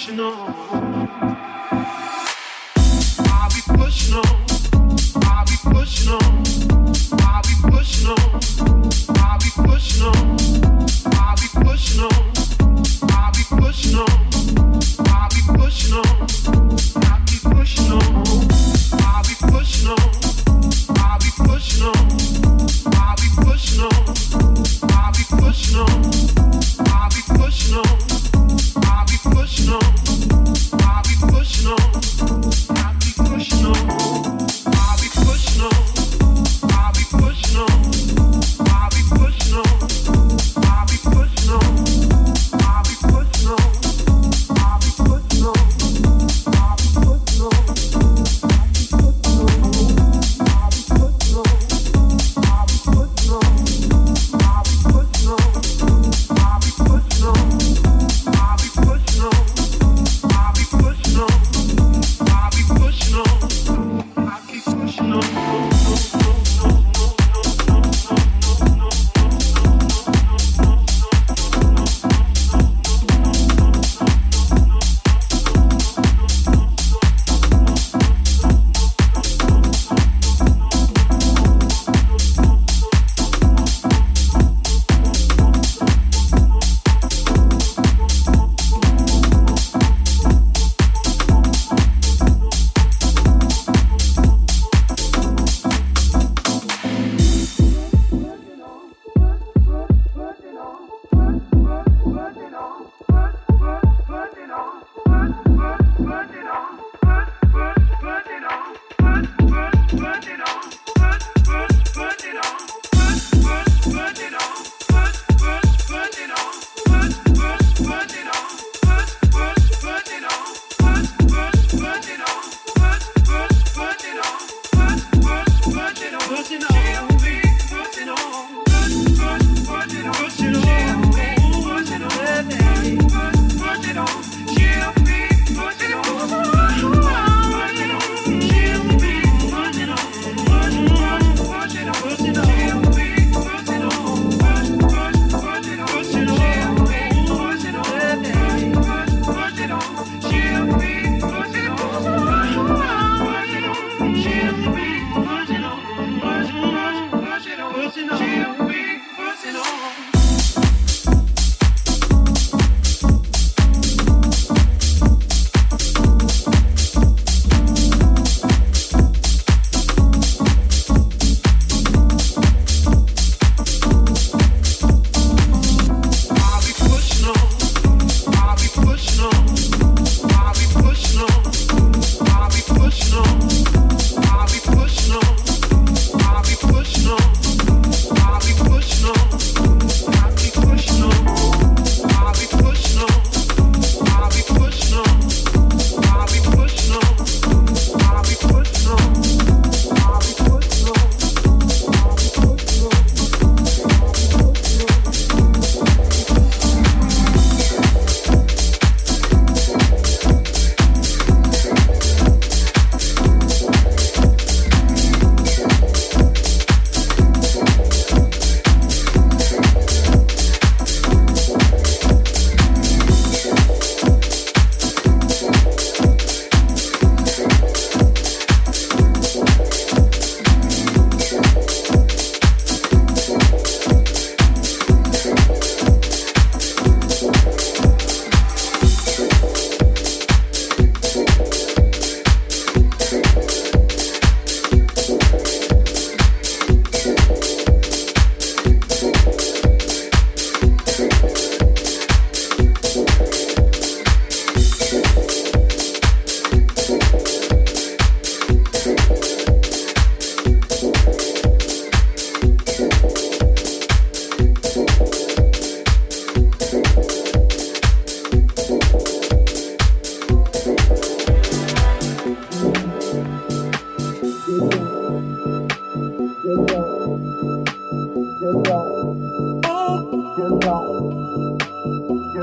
Krishna.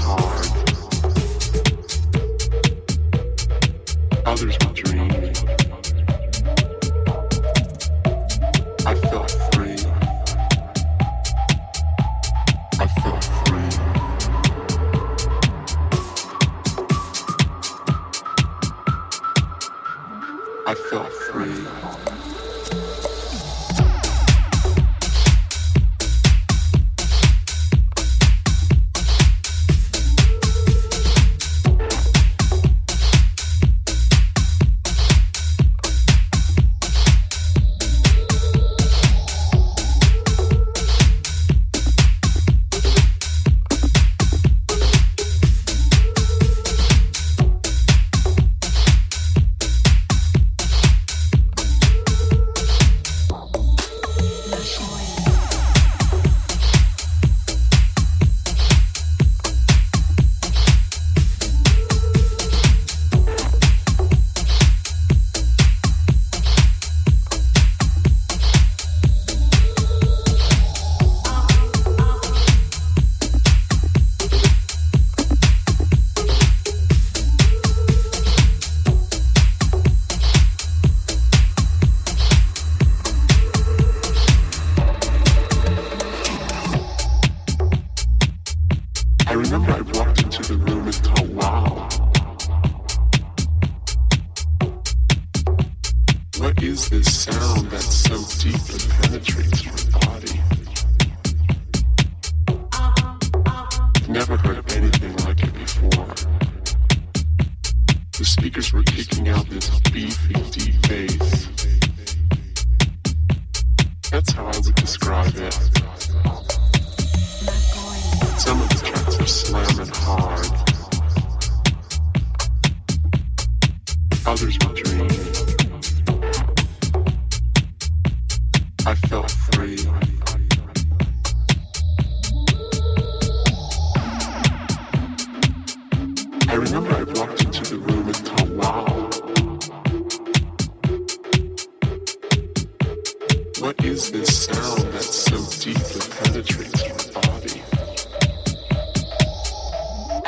heart.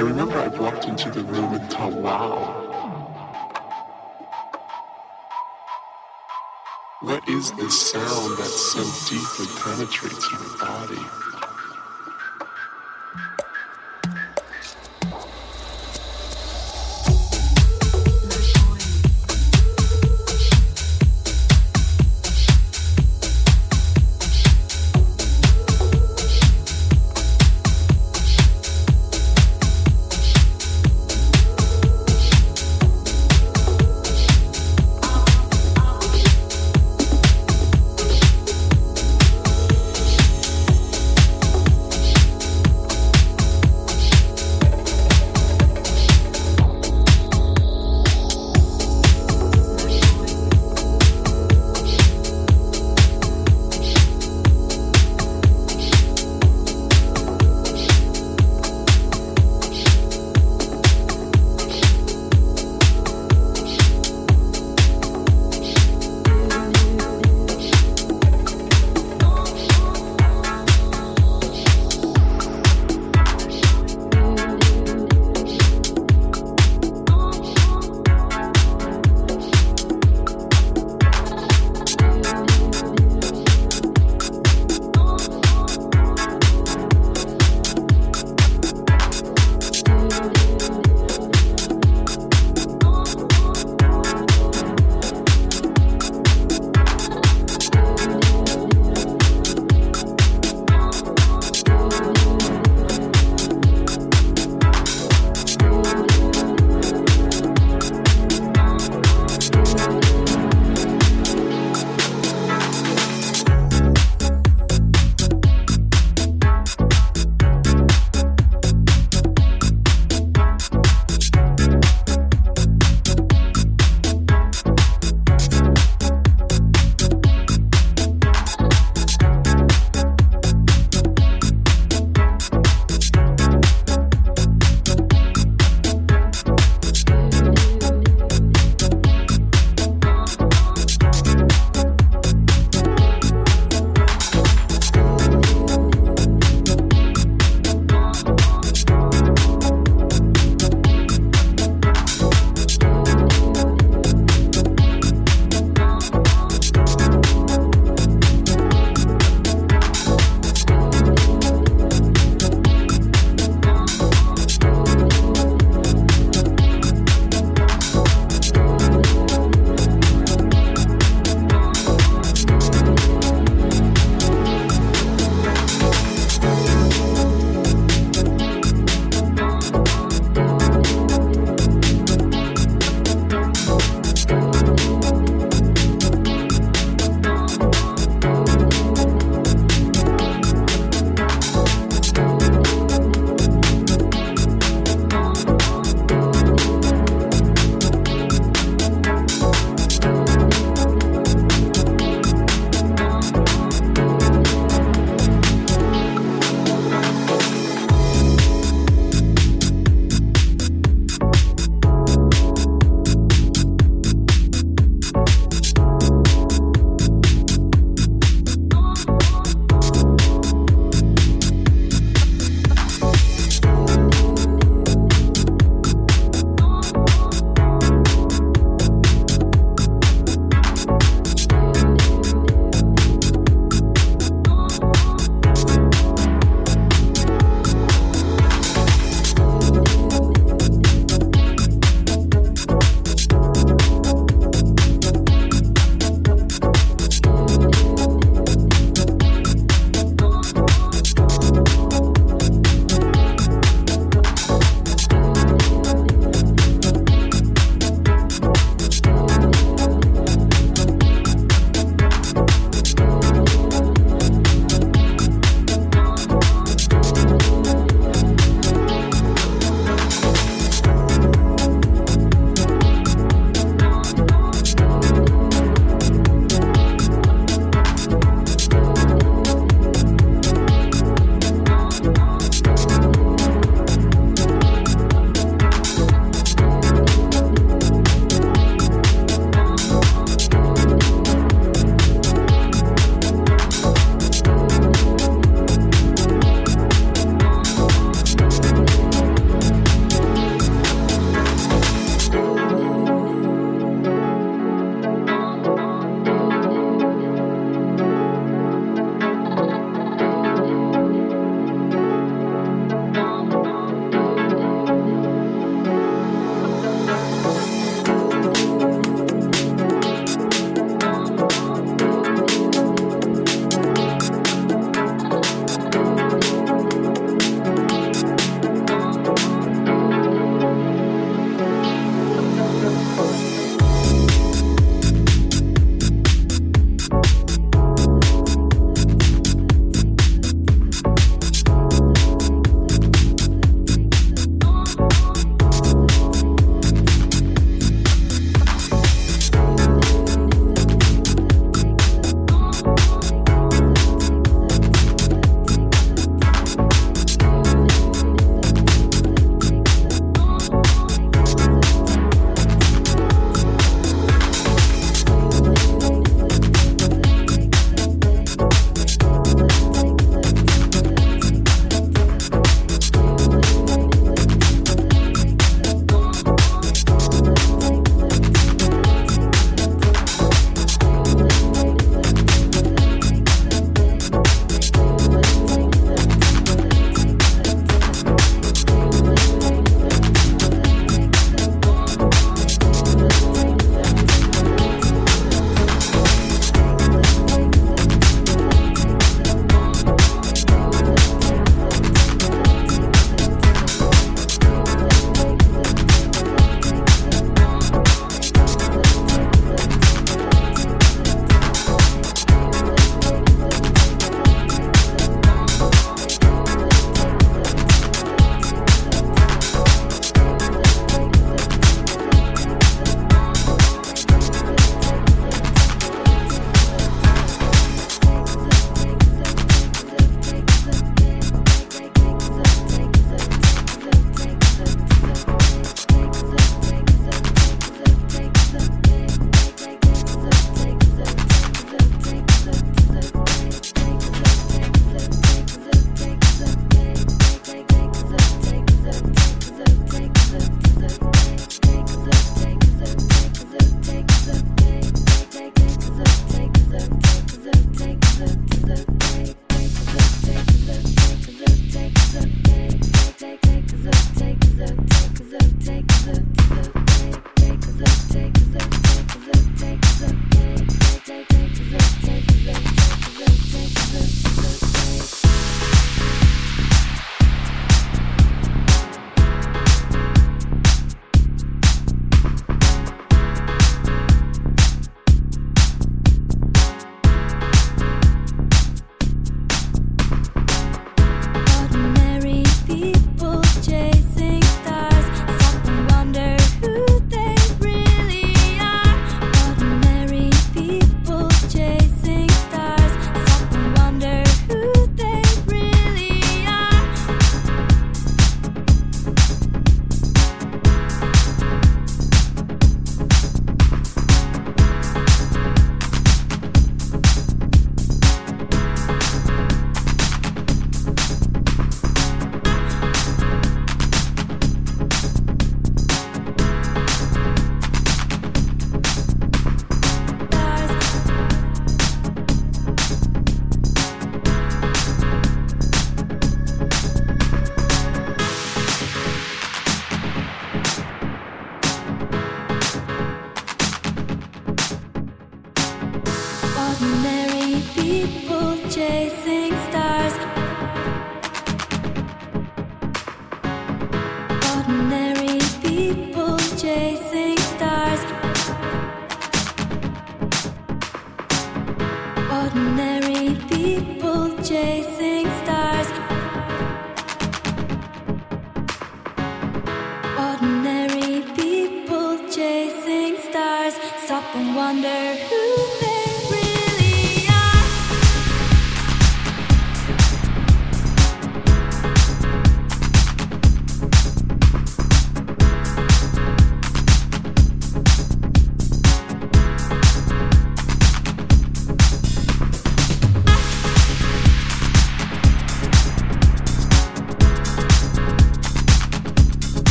I remember I walked into the room and thought, wow. What is this sound that so deeply penetrates your body?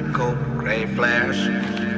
Black coat, gray flares.